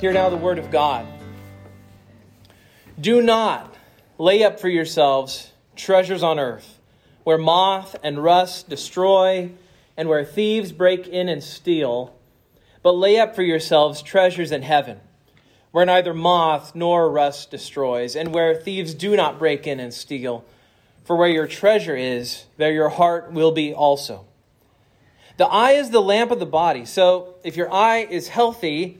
Hear now the word of God. Do not lay up for yourselves treasures on earth, where moth and rust destroy, and where thieves break in and steal, but lay up for yourselves treasures in heaven, where neither moth nor rust destroys, and where thieves do not break in and steal. For where your treasure is, there your heart will be also. The eye is the lamp of the body. So if your eye is healthy,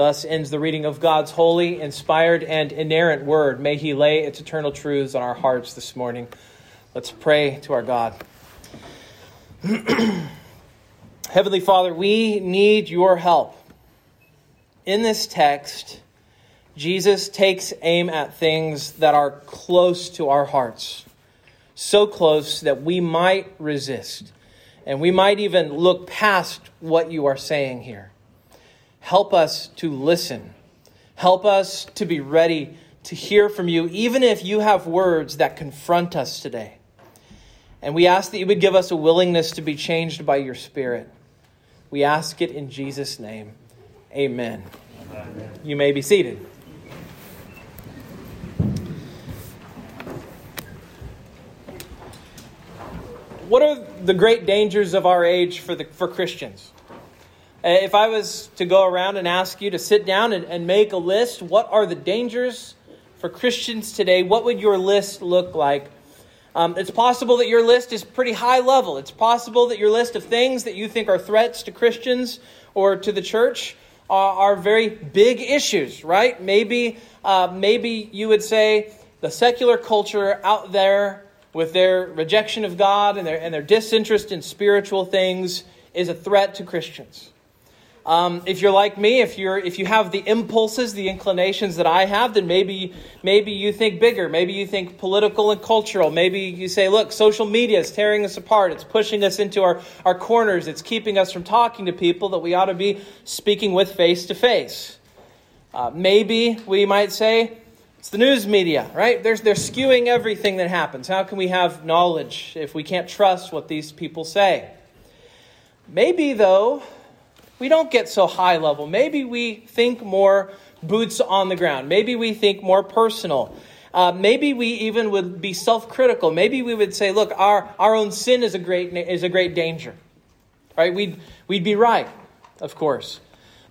Thus ends the reading of God's holy, inspired, and inerrant word. May He lay its eternal truths on our hearts this morning. Let's pray to our God. Heavenly Father, we need your help. In this text, Jesus takes aim at things that are close to our hearts, so close that we might resist, and we might even look past what you are saying here. Help us to listen. Help us to be ready to hear from you, even if you have words that confront us today. And we ask that you would give us a willingness to be changed by your Spirit. We ask it in Jesus' name. Amen. Amen. You may be seated. What are the great dangers of our age for, the, for Christians? Uh, if I was to go around and ask you to sit down and, and make a list, what are the dangers for Christians today? What would your list look like? Um, it's possible that your list is pretty high level. It's possible that your list of things that you think are threats to Christians or to the church are, are very big issues, right? Maybe, uh, maybe you would say the secular culture out there with their rejection of God and their, and their disinterest in spiritual things is a threat to Christians. Um, if you're like me, if you're if you have the impulses, the inclinations that I have, then maybe maybe you think bigger. Maybe you think political and cultural. Maybe you say, look, social media is tearing us apart. It's pushing us into our, our corners. It's keeping us from talking to people that we ought to be speaking with face to face. Uh, maybe we might say it's the news media, right? They're, they're skewing everything that happens. How can we have knowledge if we can't trust what these people say? Maybe, though, we don't get so high level. Maybe we think more boots on the ground. Maybe we think more personal. Uh, maybe we even would be self-critical. Maybe we would say, "Look, our, our own sin is a great is a great danger." Right? We'd we'd be right, of course.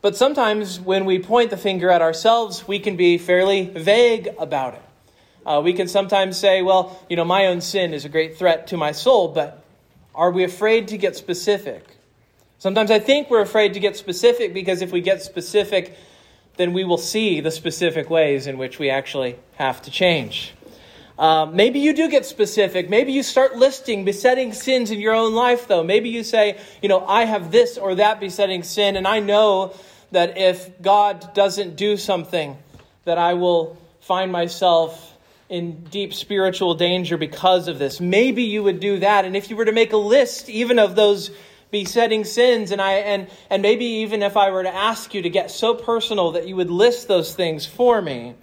But sometimes when we point the finger at ourselves, we can be fairly vague about it. Uh, we can sometimes say, "Well, you know, my own sin is a great threat to my soul," but are we afraid to get specific? Sometimes I think we're afraid to get specific because if we get specific, then we will see the specific ways in which we actually have to change. Uh, maybe you do get specific. Maybe you start listing besetting sins in your own life, though. Maybe you say, you know, I have this or that besetting sin, and I know that if God doesn't do something, that I will find myself in deep spiritual danger because of this. Maybe you would do that. And if you were to make a list even of those besetting sins and I and and maybe even if I were to ask you to get so personal that you would list those things for me,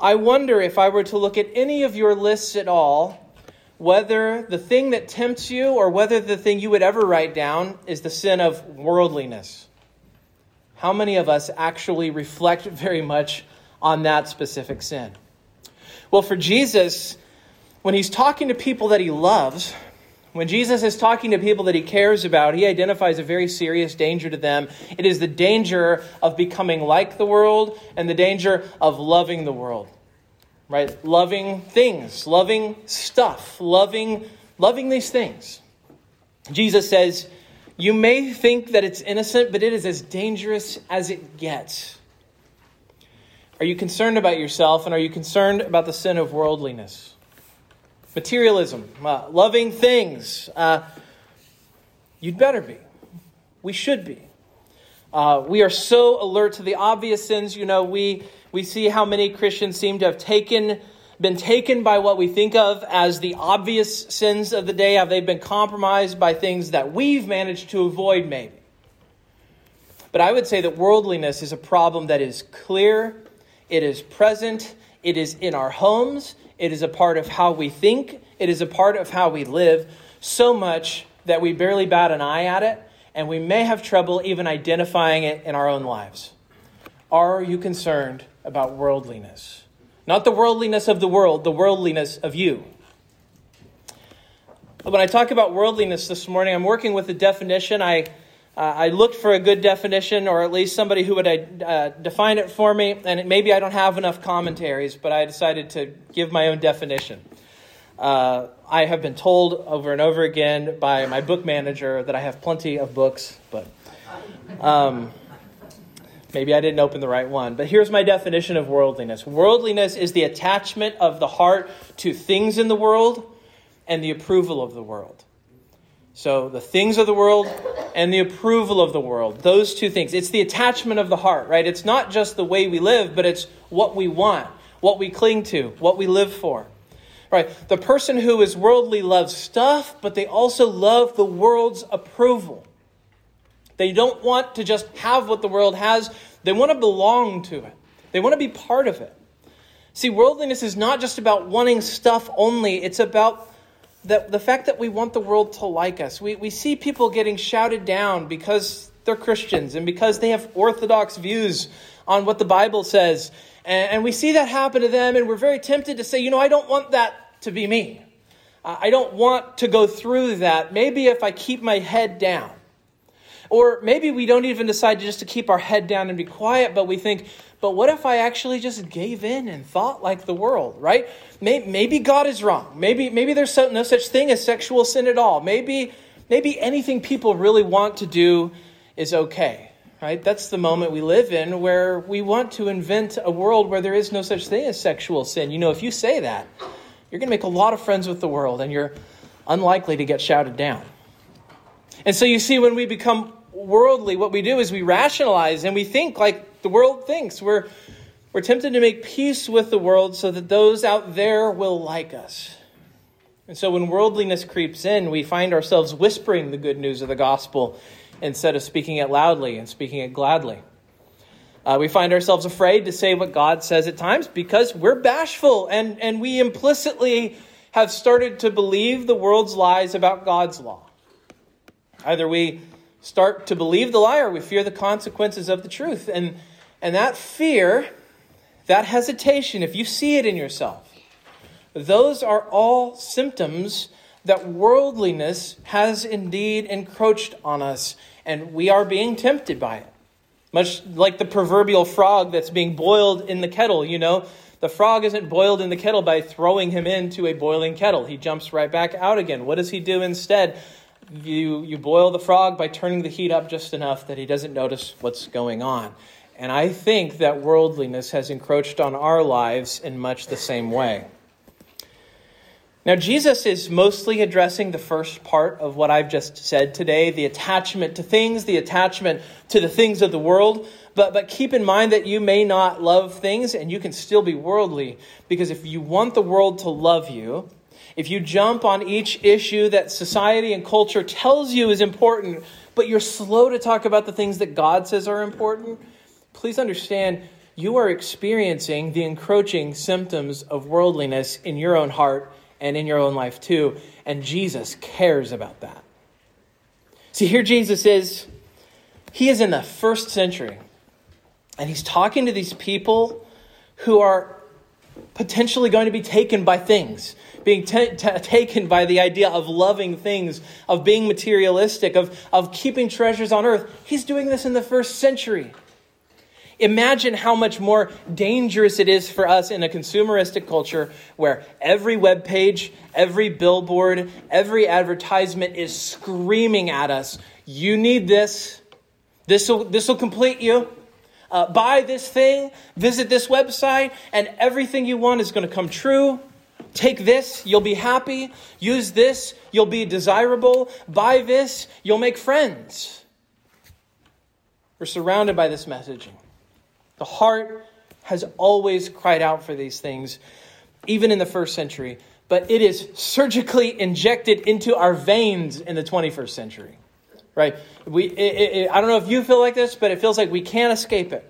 I wonder if I were to look at any of your lists at all, whether the thing that tempts you or whether the thing you would ever write down is the sin of worldliness. How many of us actually reflect very much on that specific sin? Well, for Jesus, when he's talking to people that he loves, when Jesus is talking to people that he cares about, he identifies a very serious danger to them. It is the danger of becoming like the world and the danger of loving the world. Right? Loving things, loving stuff, loving loving these things. Jesus says, "You may think that it's innocent, but it is as dangerous as it gets." Are you concerned about yourself and are you concerned about the sin of worldliness? Materialism, uh, loving things. Uh, you'd better be. We should be. Uh, we are so alert to the obvious sins. You know, we, we see how many Christians seem to have taken been taken by what we think of as the obvious sins of the day? Have they been compromised by things that we've managed to avoid, maybe? But I would say that worldliness is a problem that is clear, it is present, it is in our homes, it is a part of how we think, it is a part of how we live, so much that we barely bat an eye at it, and we may have trouble even identifying it in our own lives. Are you concerned about worldliness? Not the worldliness of the world, the worldliness of you. When I talk about worldliness this morning, I'm working with a definition. I, uh, I looked for a good definition, or at least somebody who would uh, define it for me, and maybe I don't have enough commentaries, but I decided to give my own definition. Uh, I have been told over and over again by my book manager that I have plenty of books, but um, maybe I didn't open the right one. But here's my definition of worldliness worldliness is the attachment of the heart to things in the world and the approval of the world. So, the things of the world and the approval of the world, those two things. It's the attachment of the heart, right? It's not just the way we live, but it's what we want, what we cling to, what we live for. Right? The person who is worldly loves stuff, but they also love the world's approval. They don't want to just have what the world has, they want to belong to it. They want to be part of it. See, worldliness is not just about wanting stuff only, it's about the, the fact that we want the world to like us. We, we see people getting shouted down because they're Christians and because they have orthodox views on what the Bible says. And, and we see that happen to them, and we're very tempted to say, you know, I don't want that to be me. I don't want to go through that. Maybe if I keep my head down. Or maybe we don't even decide just to keep our head down and be quiet, but we think, but what if I actually just gave in and thought like the world, right? Maybe God is wrong. Maybe, maybe there's no such thing as sexual sin at all. Maybe, maybe anything people really want to do is okay, right? That's the moment we live in where we want to invent a world where there is no such thing as sexual sin. You know, if you say that, you're going to make a lot of friends with the world and you're unlikely to get shouted down. And so you see, when we become worldly, what we do is we rationalize and we think like the world thinks. We're, we're tempted to make peace with the world so that those out there will like us. And so when worldliness creeps in, we find ourselves whispering the good news of the gospel instead of speaking it loudly and speaking it gladly. Uh, we find ourselves afraid to say what God says at times because we're bashful and, and we implicitly have started to believe the world's lies about God's law. Either we start to believe the lie or we fear the consequences of the truth. And, and that fear, that hesitation, if you see it in yourself, those are all symptoms that worldliness has indeed encroached on us, and we are being tempted by it. Much like the proverbial frog that's being boiled in the kettle, you know. The frog isn't boiled in the kettle by throwing him into a boiling kettle. He jumps right back out again. What does he do instead? You, you boil the frog by turning the heat up just enough that he doesn't notice what's going on. And I think that worldliness has encroached on our lives in much the same way. Now, Jesus is mostly addressing the first part of what I've just said today the attachment to things, the attachment to the things of the world. But, but keep in mind that you may not love things and you can still be worldly. Because if you want the world to love you, if you jump on each issue that society and culture tells you is important, but you're slow to talk about the things that God says are important, please understand you are experiencing the encroaching symptoms of worldliness in your own heart and in your own life too. And Jesus cares about that. See, here Jesus is, he is in the first century, and he's talking to these people who are potentially going to be taken by things, being t- t- taken by the idea of loving things, of being materialistic, of, of keeping treasures on earth. He's doing this in the first century. Imagine how much more dangerous it is for us in a consumeristic culture where every web page, every billboard, every advertisement is screaming at us, you need this. This will, this will complete you. Uh, buy this thing, visit this website, and everything you want is going to come true. Take this, you'll be happy. Use this, you'll be desirable. Buy this, you'll make friends. We're surrounded by this messaging. The heart has always cried out for these things. even in the first century, but it is surgically injected into our veins in the 21st century. Right? We, it, it, I don't know if you feel like this, but it feels like we can't escape it.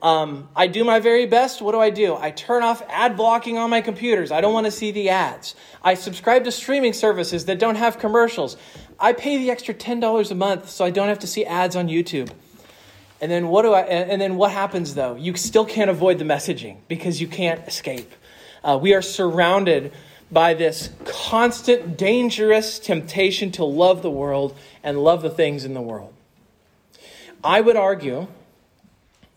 Um, I do my very best. What do I do? I turn off ad blocking on my computers. I don't want to see the ads. I subscribe to streaming services that don't have commercials. I pay the extra $10 a month so I don't have to see ads on YouTube. And then what do I and then what happens though? You still can't avoid the messaging because you can't escape. Uh, we are surrounded by this constant dangerous temptation to love the world and love the things in the world. I would argue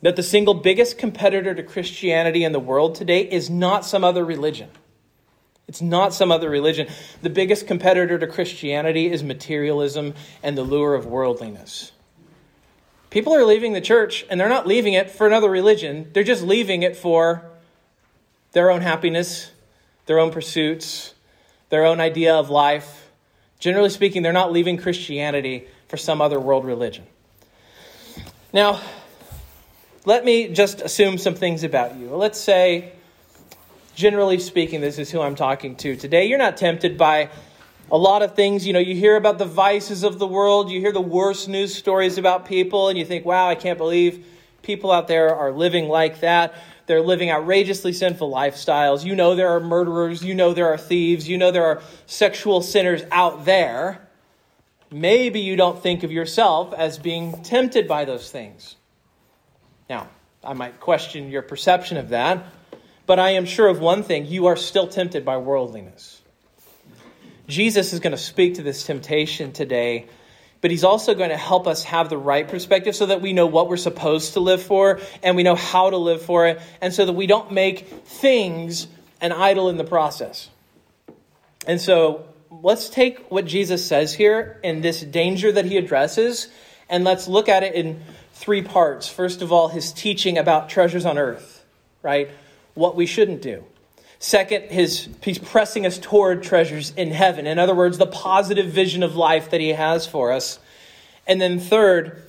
that the single biggest competitor to Christianity in the world today is not some other religion. It's not some other religion. The biggest competitor to Christianity is materialism and the lure of worldliness. People are leaving the church, and they're not leaving it for another religion. They're just leaving it for their own happiness, their own pursuits, their own idea of life. Generally speaking, they're not leaving Christianity for some other world religion. Now, let me just assume some things about you. Let's say, generally speaking, this is who I'm talking to today. You're not tempted by a lot of things. You know, you hear about the vices of the world, you hear the worst news stories about people, and you think, wow, I can't believe people out there are living like that. They're living outrageously sinful lifestyles. You know there are murderers. You know there are thieves. You know there are sexual sinners out there. Maybe you don't think of yourself as being tempted by those things. Now, I might question your perception of that, but I am sure of one thing you are still tempted by worldliness. Jesus is going to speak to this temptation today, but he's also going to help us have the right perspective so that we know what we're supposed to live for and we know how to live for it, and so that we don't make things an idol in the process. And so let's take what Jesus says here in this danger that he addresses, and let's look at it in three parts. First of all, his teaching about treasures on earth, right? What we shouldn't do. Second, his, he's pressing us toward treasures in heaven. In other words, the positive vision of life that he has for us. And then third,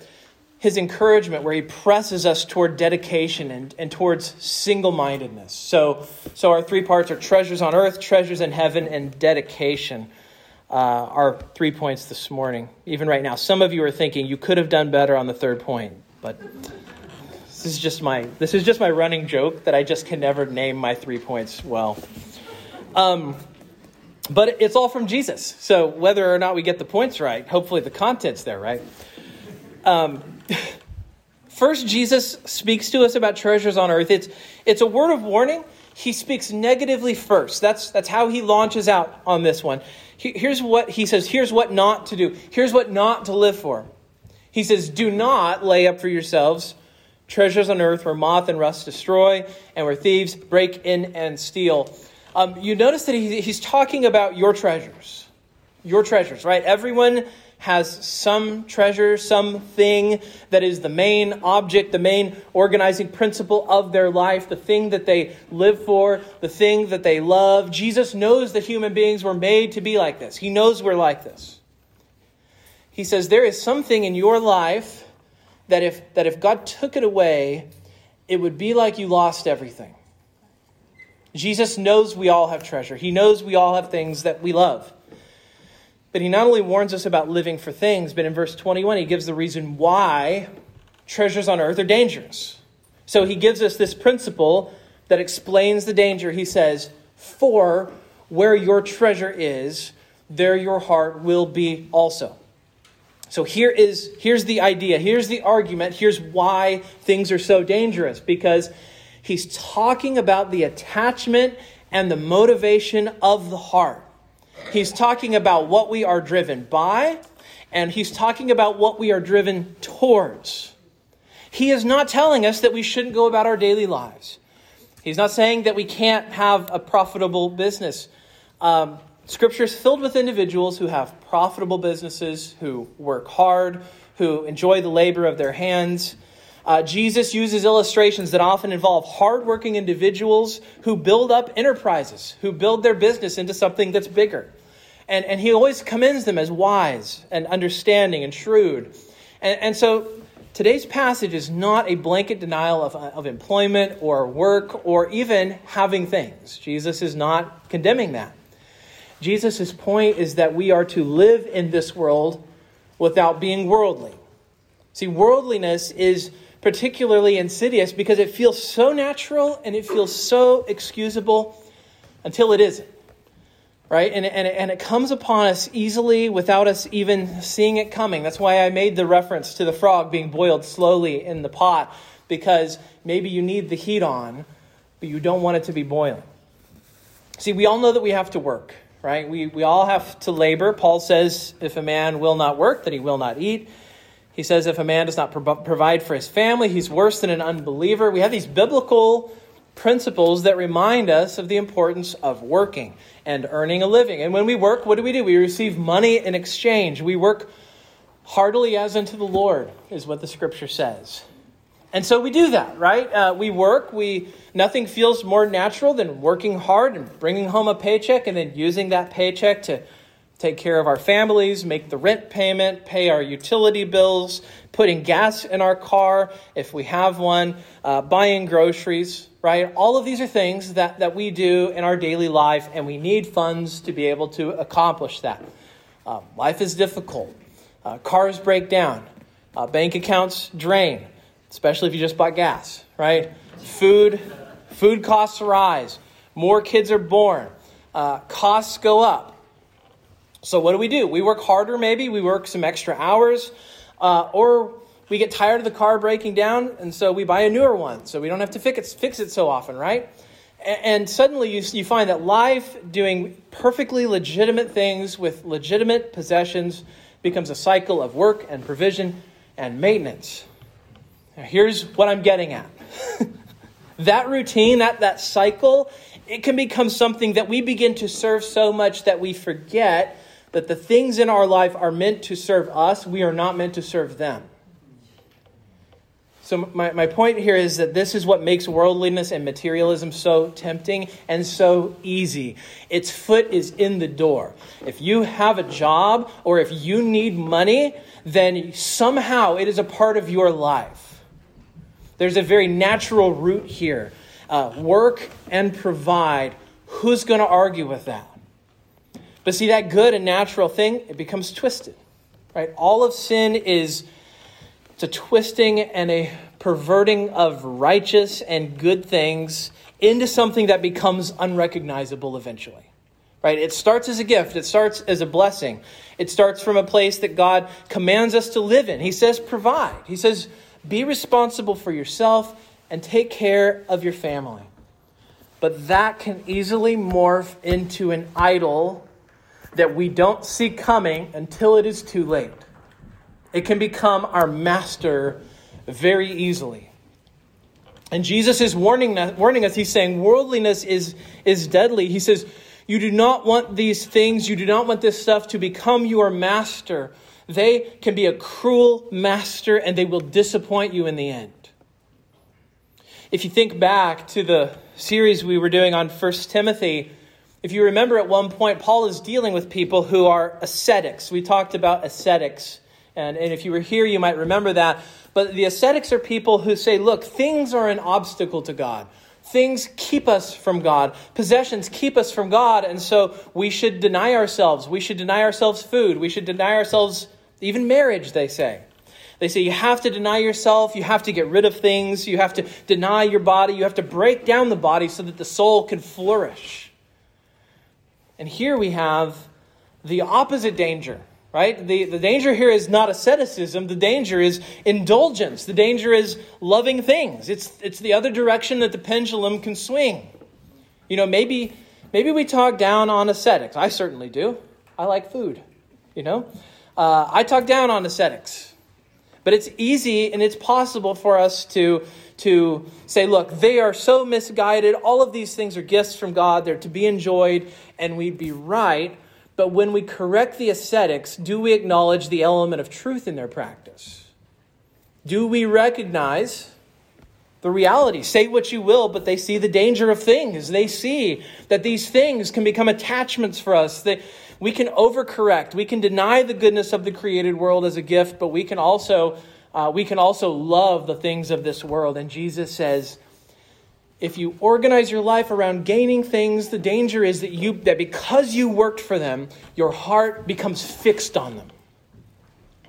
his encouragement, where he presses us toward dedication and, and towards single mindedness. So, so, our three parts are treasures on earth, treasures in heaven, and dedication uh, our three points this morning, even right now. Some of you are thinking you could have done better on the third point, but this is just my this is just my running joke that I just can never name my three points well. Um, but it's all from Jesus. So whether or not we get the points right, hopefully the content's there, right? Um, first, Jesus speaks to us about treasures on earth. It's it's a word of warning. He speaks negatively first. That's that's how he launches out on this one. Here's what he says here's what not to do. Here's what not to live for. He says, Do not lay up for yourselves treasures on earth where moth and rust destroy and where thieves break in and steal. Um, you notice that he, he's talking about your treasures. Your treasures, right? Everyone has some treasure, something that is the main object, the main organizing principle of their life, the thing that they live for, the thing that they love. Jesus knows that human beings were made to be like this. He knows we're like this. He says, There is something in your life that if, that if God took it away, it would be like you lost everything. Jesus knows we all have treasure. He knows we all have things that we love. But he not only warns us about living for things, but in verse 21, he gives the reason why treasures on earth are dangerous. So he gives us this principle that explains the danger. He says, For where your treasure is, there your heart will be also. So here is here's the idea, here's the argument, here's why things are so dangerous because he's talking about the attachment and the motivation of the heart. He's talking about what we are driven by, and he's talking about what we are driven towards. He is not telling us that we shouldn't go about our daily lives. He's not saying that we can't have a profitable business. Um, scripture is filled with individuals who have profitable businesses, who work hard, who enjoy the labor of their hands. Uh, Jesus uses illustrations that often involve hardworking individuals who build up enterprises, who build their business into something that's bigger. And, and he always commends them as wise and understanding and shrewd. And, and so today's passage is not a blanket denial of, of employment or work or even having things. Jesus is not condemning that. Jesus' point is that we are to live in this world without being worldly. See, worldliness is particularly insidious because it feels so natural and it feels so excusable until it isn't. Right? And, and, and it comes upon us easily without us even seeing it coming. That's why I made the reference to the frog being boiled slowly in the pot because maybe you need the heat on, but you don't want it to be boiling. See, we all know that we have to work right? We, we all have to labor. Paul says, if a man will not work, then he will not eat. He says, if a man does not pro- provide for his family, he's worse than an unbeliever. We have these biblical principles that remind us of the importance of working and earning a living. And when we work, what do we do? We receive money in exchange. We work heartily as unto the Lord, is what the scripture says. And so we do that, right? Uh, we work. We nothing feels more natural than working hard and bringing home a paycheck, and then using that paycheck to take care of our families, make the rent payment, pay our utility bills, putting gas in our car if we have one, uh, buying groceries, right? All of these are things that, that we do in our daily life, and we need funds to be able to accomplish that. Uh, life is difficult. Uh, cars break down. Uh, bank accounts drain especially if you just bought gas, right? Food, food costs rise. More kids are born. Uh, costs go up. So what do we do? We work harder, maybe. We work some extra hours, uh, or we get tired of the car breaking down, and so we buy a newer one, so we don't have to fix it, fix it so often, right? And, and suddenly you, you find that life, doing perfectly legitimate things with legitimate possessions, becomes a cycle of work and provision and maintenance. Now, here's what I'm getting at. that routine, that, that cycle, it can become something that we begin to serve so much that we forget that the things in our life are meant to serve us. We are not meant to serve them. So, my, my point here is that this is what makes worldliness and materialism so tempting and so easy. Its foot is in the door. If you have a job or if you need money, then somehow it is a part of your life. There's a very natural root here. Uh, work and provide. Who's going to argue with that? But see, that good and natural thing, it becomes twisted. Right? All of sin is it's a twisting and a perverting of righteous and good things into something that becomes unrecognizable eventually. Right? It starts as a gift, it starts as a blessing. It starts from a place that God commands us to live in. He says, provide. He says, be responsible for yourself and take care of your family. But that can easily morph into an idol that we don't see coming until it is too late. It can become our master very easily. And Jesus is warning, warning us. He's saying worldliness is, is deadly. He says, You do not want these things, you do not want this stuff to become your master. They can be a cruel master and they will disappoint you in the end. If you think back to the series we were doing on 1 Timothy, if you remember at one point, Paul is dealing with people who are ascetics. We talked about ascetics. And, and if you were here, you might remember that. But the ascetics are people who say, look, things are an obstacle to God. Things keep us from God. Possessions keep us from God. And so we should deny ourselves. We should deny ourselves food. We should deny ourselves even marriage, they say. They say you have to deny yourself, you have to get rid of things, you have to deny your body, you have to break down the body so that the soul can flourish. And here we have the opposite danger, right? The, the danger here is not asceticism, the danger is indulgence, the danger is loving things. It's, it's the other direction that the pendulum can swing. You know, maybe, maybe we talk down on ascetics. I certainly do. I like food, you know? Uh, I talk down on ascetics, but it's easy and it's possible for us to, to say, look, they are so misguided. All of these things are gifts from God, they're to be enjoyed, and we'd be right. But when we correct the ascetics, do we acknowledge the element of truth in their practice? Do we recognize the reality? Say what you will, but they see the danger of things. They see that these things can become attachments for us. They, we can overcorrect. We can deny the goodness of the created world as a gift, but we can also uh, we can also love the things of this world. And Jesus says, if you organize your life around gaining things, the danger is that you that because you worked for them, your heart becomes fixed on them.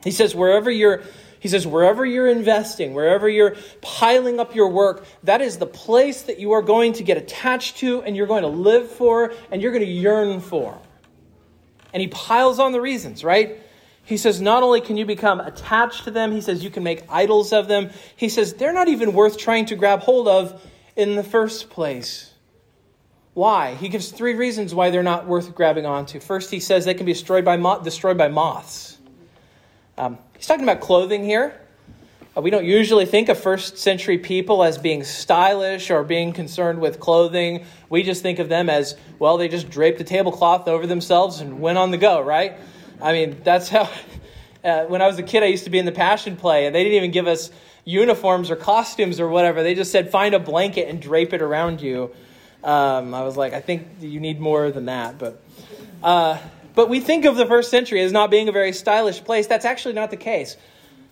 He says wherever you're he says wherever you're investing, wherever you're piling up your work, that is the place that you are going to get attached to and you're going to live for and you're going to yearn for. And he piles on the reasons, right? He says, not only can you become attached to them, he says you can make idols of them. He says they're not even worth trying to grab hold of in the first place. Why? He gives three reasons why they're not worth grabbing onto. First, he says they can be destroyed by, destroyed by moths. Um, he's talking about clothing here. Uh, we don't usually think of first century people as being stylish or being concerned with clothing. We just think of them as, well, they just draped a tablecloth over themselves and went on the go, right? I mean, that's how. Uh, when I was a kid, I used to be in the Passion Play, and they didn't even give us uniforms or costumes or whatever. They just said, find a blanket and drape it around you. Um, I was like, I think you need more than that. But, uh, but we think of the first century as not being a very stylish place. That's actually not the case.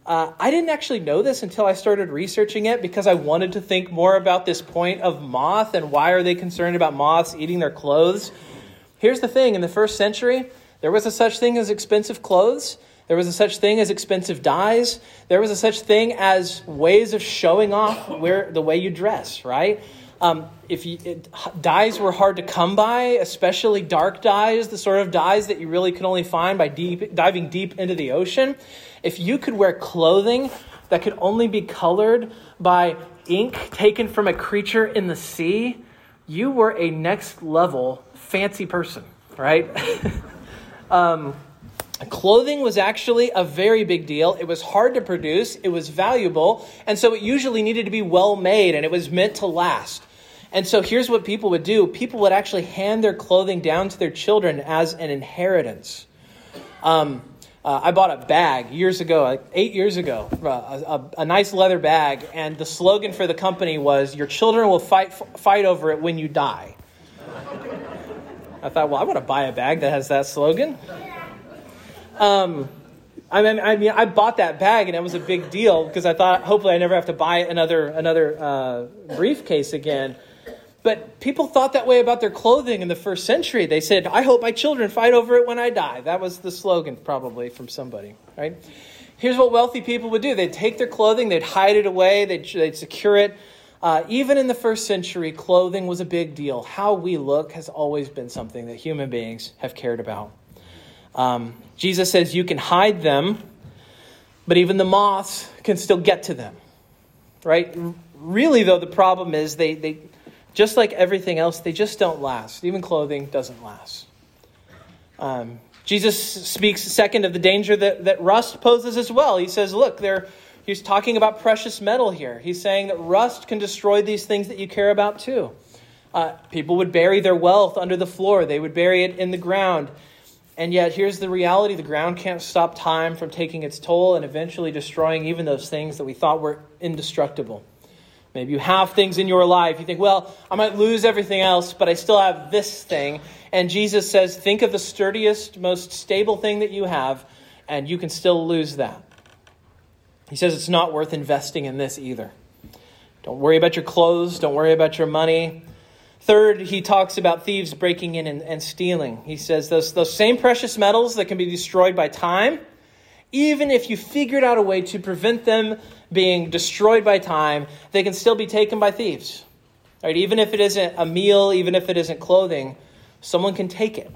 Uh, I didn't actually know this until I started researching it because I wanted to think more about this point of moth and why are they concerned about moths eating their clothes. Here's the thing in the first century, there was a such thing as expensive clothes. There was a such thing as expensive dyes. There was a such thing as ways of showing off where the way you dress, right? Um, if you, it, dyes were hard to come by, especially dark dyes, the sort of dyes that you really can only find by deep, diving deep into the ocean. If you could wear clothing that could only be colored by ink taken from a creature in the sea, you were a next level fancy person, right? um, Clothing was actually a very big deal. It was hard to produce, it was valuable, and so it usually needed to be well made and it was meant to last. And so here's what people would do people would actually hand their clothing down to their children as an inheritance. Um, uh, I bought a bag years ago, like eight years ago, uh, a, a, nice leather bag, and the slogan for the company was "Your children will fight fight over it when you die." I thought, well, I want to buy a bag that has that slogan. Um, I mean, I mean, I bought that bag and it was a big deal because I thought hopefully I never have to buy another another uh, briefcase again. But people thought that way about their clothing in the first century. They said, "I hope my children fight over it when I die." That was the slogan, probably from somebody, right? Here's what wealthy people would do: they'd take their clothing, they'd hide it away, they'd, they'd secure it. Uh, even in the first century, clothing was a big deal. How we look has always been something that human beings have cared about. Um, Jesus says you can hide them, but even the moths can still get to them. Right? Really, though, the problem is they, they just like everything else, they just don't last. Even clothing doesn't last. Um, Jesus speaks second of the danger that, that rust poses as well. He says, look, they're, he's talking about precious metal here. He's saying that rust can destroy these things that you care about too. Uh, people would bury their wealth under the floor, they would bury it in the ground. And yet, here's the reality the ground can't stop time from taking its toll and eventually destroying even those things that we thought were indestructible. Maybe you have things in your life. You think, well, I might lose everything else, but I still have this thing. And Jesus says, think of the sturdiest, most stable thing that you have, and you can still lose that. He says it's not worth investing in this either. Don't worry about your clothes, don't worry about your money. Third, he talks about thieves breaking in and, and, stealing. He says those, those same precious metals that can be destroyed by time, even if you figured out a way to prevent them being destroyed by time, they can still be taken by thieves. Right? Even if it isn't a meal, even if it isn't clothing, someone can take it.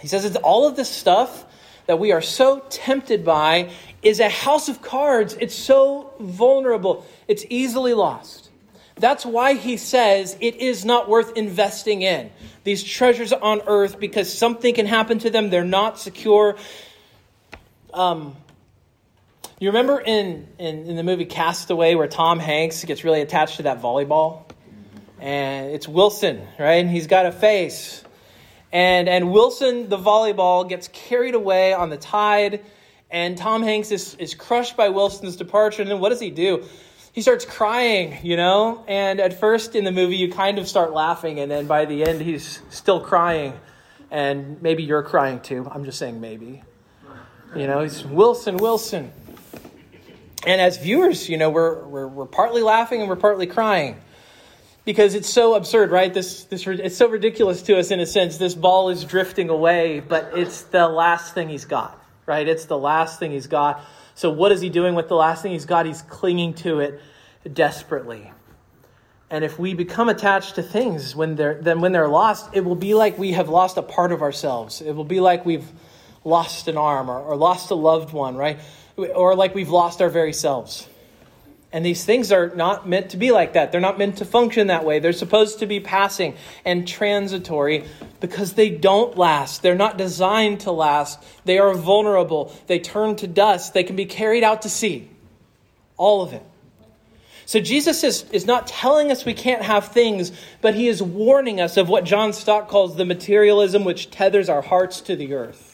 He says it's all of this stuff that we are so tempted by is a house of cards. It's so vulnerable. It's easily lost. That's why he says it is not worth investing in these treasures on earth because something can happen to them. They're not secure. Um, you remember in, in, in the movie Castaway where Tom Hanks gets really attached to that volleyball? And it's Wilson, right? And he's got a face. And, and Wilson, the volleyball, gets carried away on the tide. And Tom Hanks is, is crushed by Wilson's departure. And then what does he do? he starts crying, you know? And at first in the movie, you kind of start laughing, and then by the end, he's still crying. And maybe you're crying too. I'm just saying maybe. You know, he's Wilson, Wilson. And as viewers, you know, we're, we're, we're partly laughing and we're partly crying because it's so absurd, right? This, this, it's so ridiculous to us in a sense. This ball is drifting away, but it's the last thing he's got, right? It's the last thing he's got. So, what is he doing with the last thing he's got? He's clinging to it desperately. And if we become attached to things when they're, then when they're lost, it will be like we have lost a part of ourselves. It will be like we've lost an arm or, or lost a loved one, right? Or like we've lost our very selves. And these things are not meant to be like that. They're not meant to function that way. They're supposed to be passing and transitory because they don't last. They're not designed to last. They are vulnerable. They turn to dust. They can be carried out to sea. All of it. So Jesus is, is not telling us we can't have things, but he is warning us of what John Stott calls the materialism which tethers our hearts to the earth.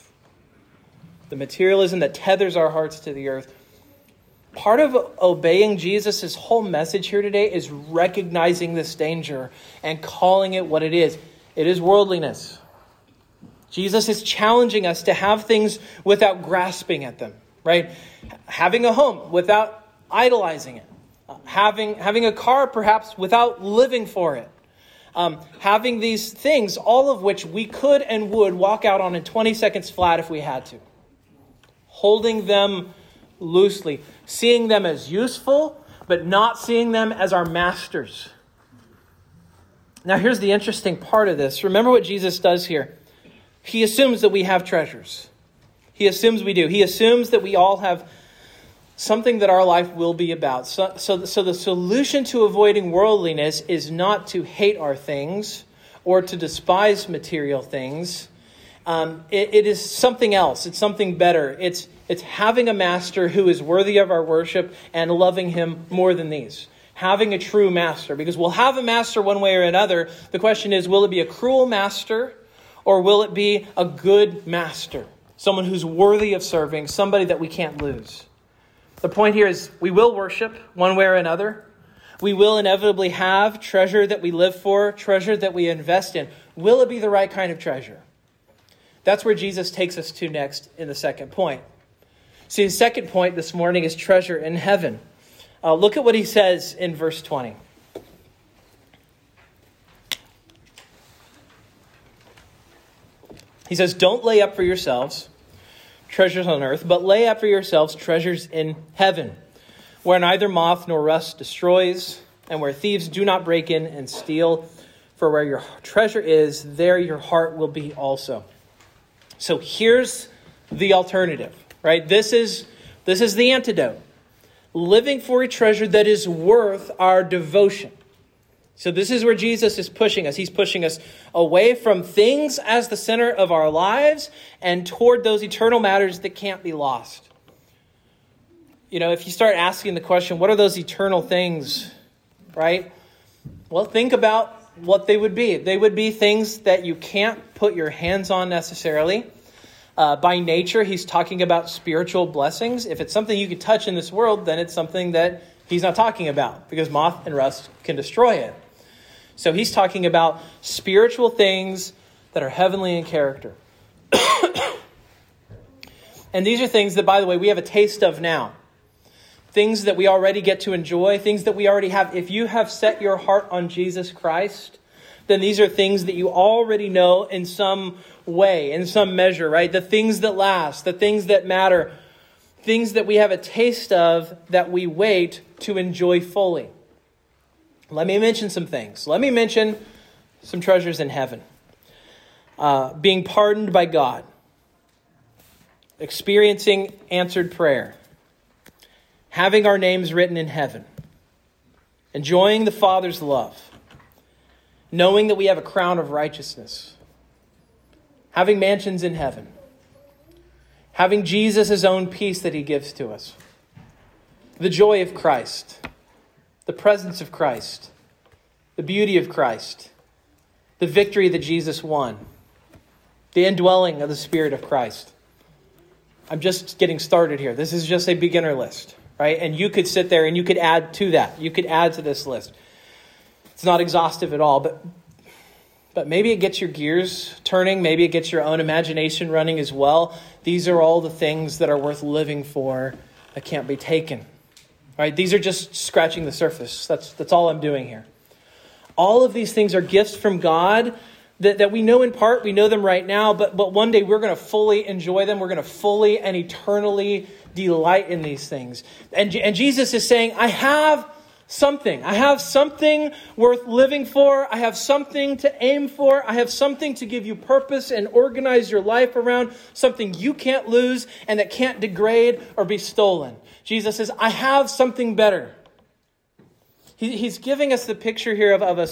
The materialism that tethers our hearts to the earth. Part of obeying Jesus' whole message here today is recognizing this danger and calling it what it is. It is worldliness. Jesus is challenging us to have things without grasping at them, right? Having a home without idolizing it having, having a car perhaps without living for it. Um, having these things, all of which we could and would walk out on in 20 seconds flat if we had to. Holding them loosely, seeing them as useful, but not seeing them as our masters. Now, here's the interesting part of this. Remember what Jesus does here. He assumes that we have treasures. He assumes we do. He assumes that we all have something that our life will be about. So, so, so the solution to avoiding worldliness is not to hate our things or to despise material things. Um, it, it is something else. It's something better. It's, it's having a master who is worthy of our worship and loving him more than these. Having a true master. Because we'll have a master one way or another. The question is will it be a cruel master or will it be a good master? Someone who's worthy of serving, somebody that we can't lose. The point here is we will worship one way or another. We will inevitably have treasure that we live for, treasure that we invest in. Will it be the right kind of treasure? That's where Jesus takes us to next in the second point. See, the second point this morning is treasure in heaven. Uh, look at what he says in verse 20. He says, Don't lay up for yourselves treasures on earth, but lay up for yourselves treasures in heaven, where neither moth nor rust destroys, and where thieves do not break in and steal. For where your treasure is, there your heart will be also. So here's the alternative, right? This is this is the antidote. Living for a treasure that is worth our devotion. So, this is where Jesus is pushing us. He's pushing us away from things as the center of our lives and toward those eternal matters that can't be lost. You know, if you start asking the question, what are those eternal things, right? Well, think about what they would be. They would be things that you can't put your hands on necessarily. Uh, by nature, he's talking about spiritual blessings. If it's something you could touch in this world, then it's something that he's not talking about because moth and rust can destroy it. So he's talking about spiritual things that are heavenly in character. and these are things that, by the way, we have a taste of now. Things that we already get to enjoy, things that we already have. If you have set your heart on Jesus Christ, then these are things that you already know in some way, in some measure, right? The things that last, the things that matter, things that we have a taste of that we wait to enjoy fully. Let me mention some things. Let me mention some treasures in heaven. Uh, being pardoned by God, experiencing answered prayer, having our names written in heaven, enjoying the Father's love, knowing that we have a crown of righteousness, having mansions in heaven, having Jesus' own peace that he gives to us, the joy of Christ the presence of Christ, the beauty of Christ, the victory that Jesus won, the indwelling of the Spirit of Christ. I'm just getting started here. This is just a beginner list, right? And you could sit there and you could add to that. You could add to this list. It's not exhaustive at all, but but maybe it gets your gears turning, maybe it gets your own imagination running as well. These are all the things that are worth living for that can't be taken. Right? these are just scratching the surface. That's, that's all I'm doing here. All of these things are gifts from God that, that we know in part, we know them right now, but, but one day we're going to fully enjoy them. We're going to fully and eternally delight in these things. And, and Jesus is saying, I have something. I have something worth living for. I have something to aim for. I have something to give you purpose and organize your life around, something you can't lose and that can't degrade or be stolen. Jesus says, I have something better. He, he's giving us the picture here of, of a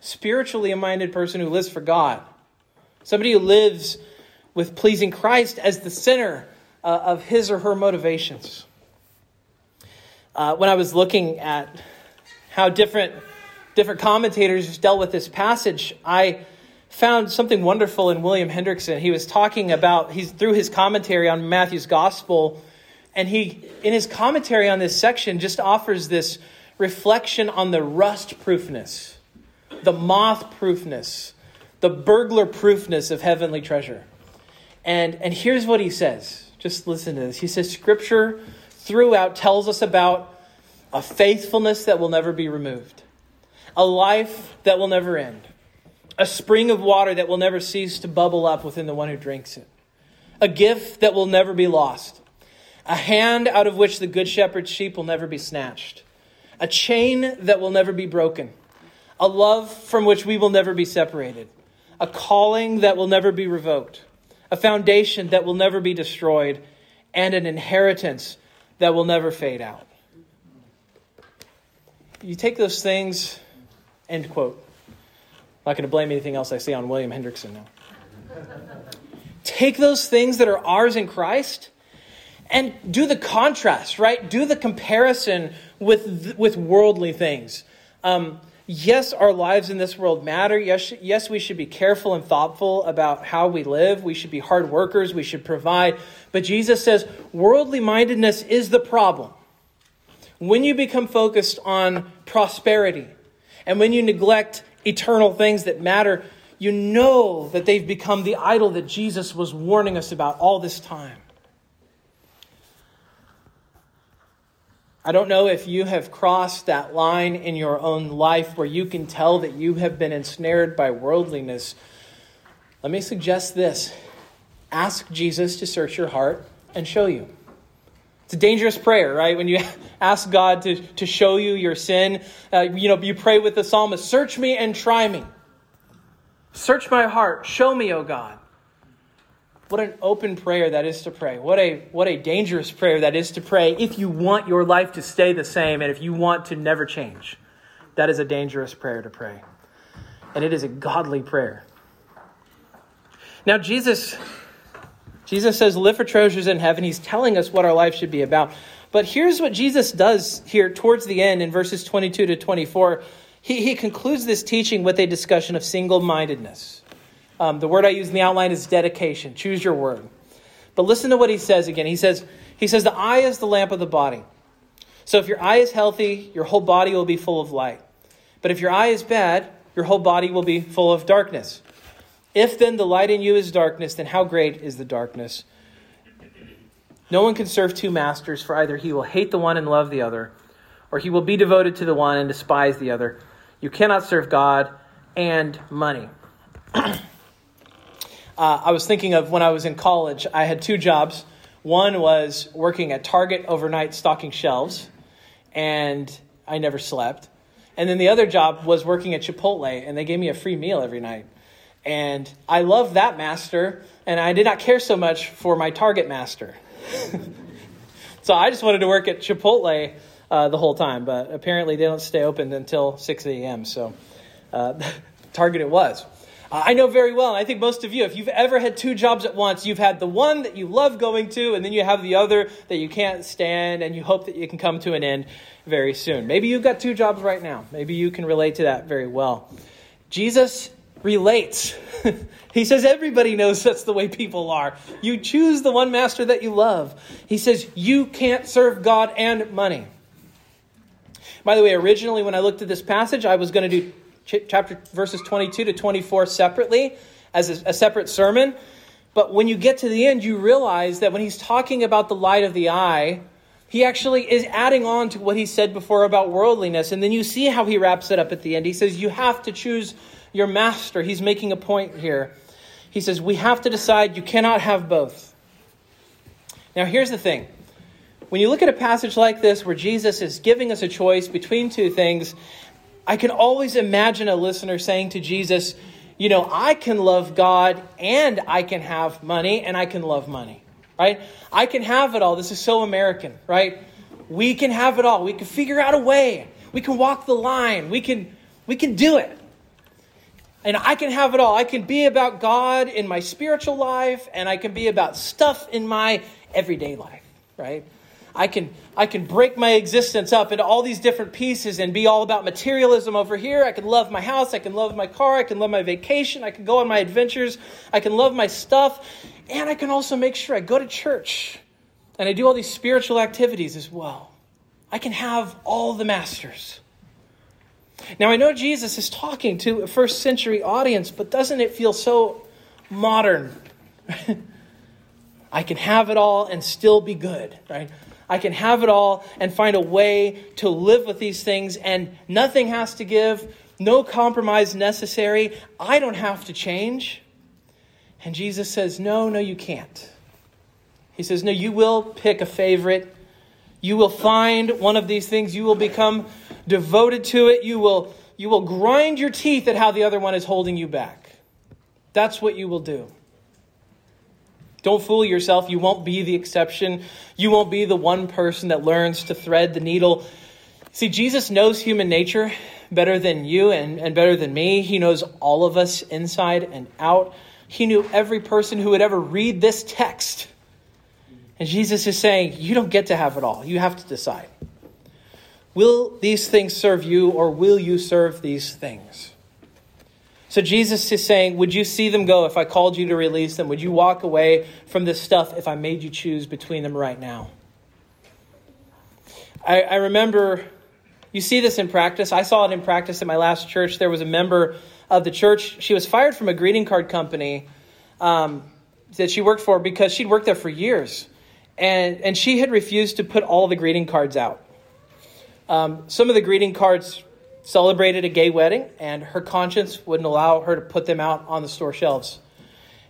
spiritually minded person who lives for God, somebody who lives with pleasing Christ as the center uh, of his or her motivations. Uh, when I was looking at how different different commentators dealt with this passage, I found something wonderful in William Hendriksen. He was talking about he's through his commentary on Matthew's gospel, and he in his commentary on this section just offers this reflection on the rust proofness, the moth proofness, the burglar proofness of heavenly treasure. And and here's what he says. Just listen to this. He says scripture throughout tells us about a faithfulness that will never be removed, a life that will never end, a spring of water that will never cease to bubble up within the one who drinks it, a gift that will never be lost, a hand out of which the good shepherd's sheep will never be snatched, a chain that will never be broken, a love from which we will never be separated, a calling that will never be revoked, a foundation that will never be destroyed, and an inheritance that will never fade out you take those things, end quote. I'm not going to blame anything else I see on William Hendriksen now. take those things that are ours in Christ and do the contrast, right? Do the comparison with, with worldly things. Um, yes, our lives in this world matter. Yes, yes, we should be careful and thoughtful about how we live. We should be hard workers. We should provide. But Jesus says worldly mindedness is the problem. When you become focused on prosperity and when you neglect eternal things that matter, you know that they've become the idol that Jesus was warning us about all this time. I don't know if you have crossed that line in your own life where you can tell that you have been ensnared by worldliness. Let me suggest this ask Jesus to search your heart and show you. It's a dangerous prayer, right? When you ask God to, to show you your sin, uh, you know, you pray with the psalmist, search me and try me. Search my heart. Show me, O God. What an open prayer that is to pray. What a, what a dangerous prayer that is to pray if you want your life to stay the same and if you want to never change. That is a dangerous prayer to pray. And it is a godly prayer. Now, Jesus Jesus says, Live for treasures in heaven. He's telling us what our life should be about. But here's what Jesus does here towards the end in verses 22 to 24. He, he concludes this teaching with a discussion of single mindedness. Um, the word I use in the outline is dedication. Choose your word. But listen to what he says again. He says, he says, The eye is the lamp of the body. So if your eye is healthy, your whole body will be full of light. But if your eye is bad, your whole body will be full of darkness. If then the light in you is darkness, then how great is the darkness? No one can serve two masters, for either he will hate the one and love the other, or he will be devoted to the one and despise the other. You cannot serve God and money. uh, I was thinking of when I was in college, I had two jobs. One was working at Target overnight stocking shelves, and I never slept. And then the other job was working at Chipotle, and they gave me a free meal every night. And I loved that master, and I did not care so much for my target master. so I just wanted to work at Chipotle uh, the whole time, but apparently they don't stay open until 6 a.m., so uh, target it was. I know very well, and I think most of you, if you've ever had two jobs at once, you've had the one that you love going to, and then you have the other that you can't stand, and you hope that you can come to an end very soon. Maybe you've got two jobs right now. Maybe you can relate to that very well. Jesus relates. he says everybody knows that's the way people are. You choose the one master that you love. He says you can't serve God and money. By the way, originally when I looked at this passage, I was going to do chapter verses 22 to 24 separately as a, a separate sermon. But when you get to the end, you realize that when he's talking about the light of the eye, He actually is adding on to what he said before about worldliness. And then you see how he wraps it up at the end. He says, You have to choose your master. He's making a point here. He says, We have to decide you cannot have both. Now, here's the thing when you look at a passage like this where Jesus is giving us a choice between two things, I can always imagine a listener saying to Jesus, You know, I can love God and I can have money and I can love money right? I can have it all. This is so American, right? We can have it all. We can figure out a way. We can walk the line. We can we can do it. And I can have it all. I can be about God in my spiritual life and I can be about stuff in my everyday life, right? I can I can break my existence up into all these different pieces and be all about materialism over here. I can love my house, I can love my car, I can love my vacation, I can go on my adventures, I can love my stuff, and I can also make sure I go to church and I do all these spiritual activities as well. I can have all the masters. Now, I know Jesus is talking to a first century audience, but doesn't it feel so modern? I can have it all and still be good, right? I can have it all and find a way to live with these things, and nothing has to give, no compromise necessary. I don't have to change. And Jesus says, No, no, you can't. He says, No, you will pick a favorite. You will find one of these things. You will become devoted to it. You will, you will grind your teeth at how the other one is holding you back. That's what you will do. Don't fool yourself. You won't be the exception. You won't be the one person that learns to thread the needle. See, Jesus knows human nature better than you and, and better than me. He knows all of us inside and out. He knew every person who would ever read this text. And Jesus is saying, You don't get to have it all. You have to decide. Will these things serve you, or will you serve these things? So Jesus is saying, Would you see them go if I called you to release them? Would you walk away from this stuff if I made you choose between them right now? I, I remember, you see this in practice. I saw it in practice at my last church. There was a member of the church. She was fired from a greeting card company um, that she worked for because she'd worked there for years. And, and she had refused to put all the greeting cards out. Um, some of the greeting cards celebrated a gay wedding, and her conscience wouldn't allow her to put them out on the store shelves.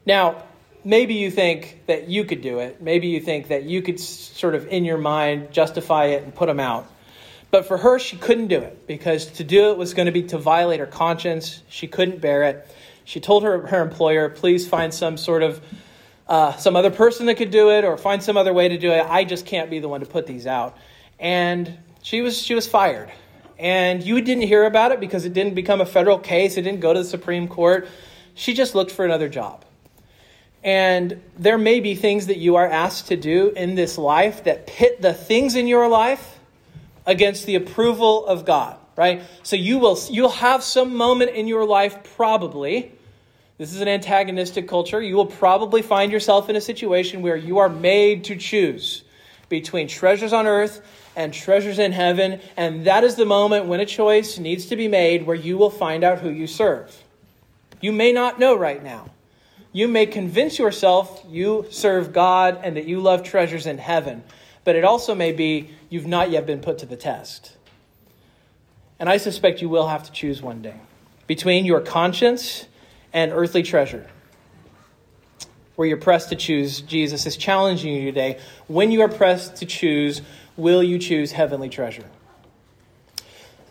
Now, maybe you think that you could do it. Maybe you think that you could sort of, in your mind, justify it and put them out. But for her, she couldn't do it because to do it was going to be to violate her conscience. She couldn't bear it. She told her, her employer, please find some sort of, uh, some other person that could do it or find some other way to do it. I just can't be the one to put these out. And she was, she was fired. And you didn't hear about it because it didn't become a federal case. It didn't go to the Supreme Court. She just looked for another job. And there may be things that you are asked to do in this life that pit the things in your life against the approval of God, right? So you will you'll have some moment in your life probably this is an antagonistic culture. You will probably find yourself in a situation where you are made to choose between treasures on earth and treasures in heaven, and that is the moment when a choice needs to be made where you will find out who you serve. You may not know right now. You may convince yourself you serve God and that you love treasures in heaven but it also may be you've not yet been put to the test. And I suspect you will have to choose one day between your conscience and earthly treasure. Where you're pressed to choose, Jesus is challenging you today. When you are pressed to choose, will you choose heavenly treasure?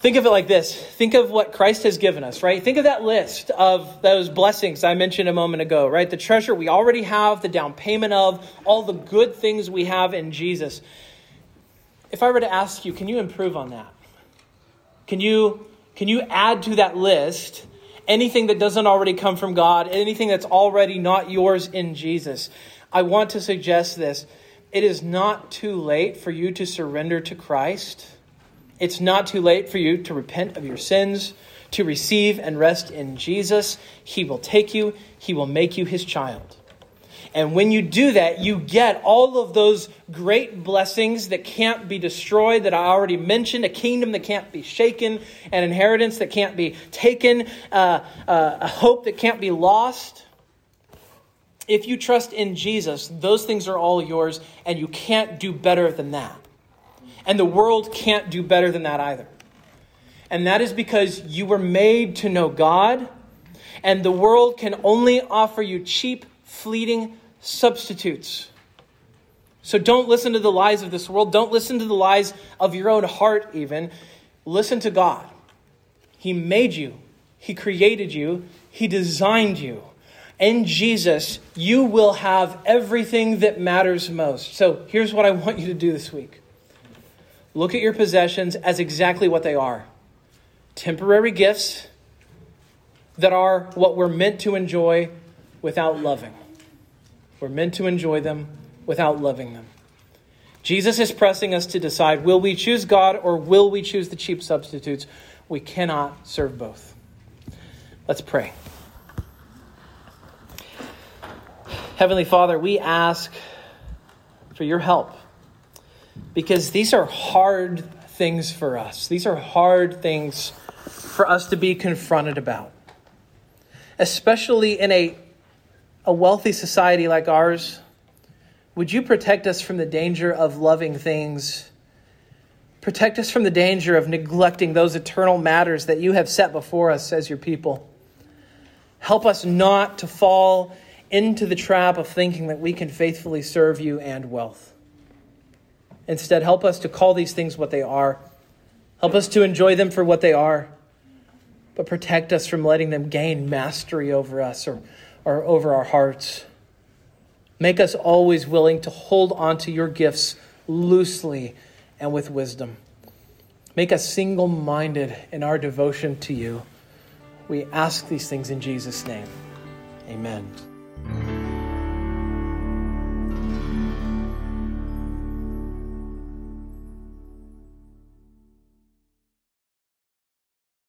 Think of it like this think of what Christ has given us, right? Think of that list of those blessings I mentioned a moment ago, right? The treasure we already have, the down payment of, all the good things we have in Jesus. If I were to ask you, can you improve on that? Can you, can you add to that list anything that doesn't already come from God, anything that's already not yours in Jesus? I want to suggest this. It is not too late for you to surrender to Christ it's not too late for you to repent of your sins, to receive and rest in Jesus. He will take you, He will make you His child. And when you do that, you get all of those great blessings that can't be destroyed, that I already mentioned a kingdom that can't be shaken, an inheritance that can't be taken, uh, uh, a hope that can't be lost. If you trust in Jesus, those things are all yours, and you can't do better than that. And the world can't do better than that either. And that is because you were made to know God, and the world can only offer you cheap, fleeting substitutes. So don't listen to the lies of this world. Don't listen to the lies of your own heart, even. Listen to God. He made you, He created you, He designed you. In Jesus, you will have everything that matters most. So here's what I want you to do this week look at your possessions as exactly what they are temporary gifts that are what we're meant to enjoy without loving. We're meant to enjoy them without loving them. Jesus is pressing us to decide will we choose God or will we choose the cheap substitutes? We cannot serve both. Let's pray. Heavenly Father, we ask for your help because these are hard things for us. These are hard things for us to be confronted about, especially in a, a wealthy society like ours would you protect us from the danger of loving things? Protect us from the danger of neglecting those eternal matters that you have set before us as your people. Help us not to fall into the trap of thinking that we can faithfully serve you and wealth. Instead, help us to call these things what they are. Help us to enjoy them for what they are, but protect us from letting them gain mastery over us or, or over our hearts. Make us always willing to hold on to your gifts loosely and with wisdom. Make us single minded in our devotion to you. We ask these things in Jesus' name. Amen.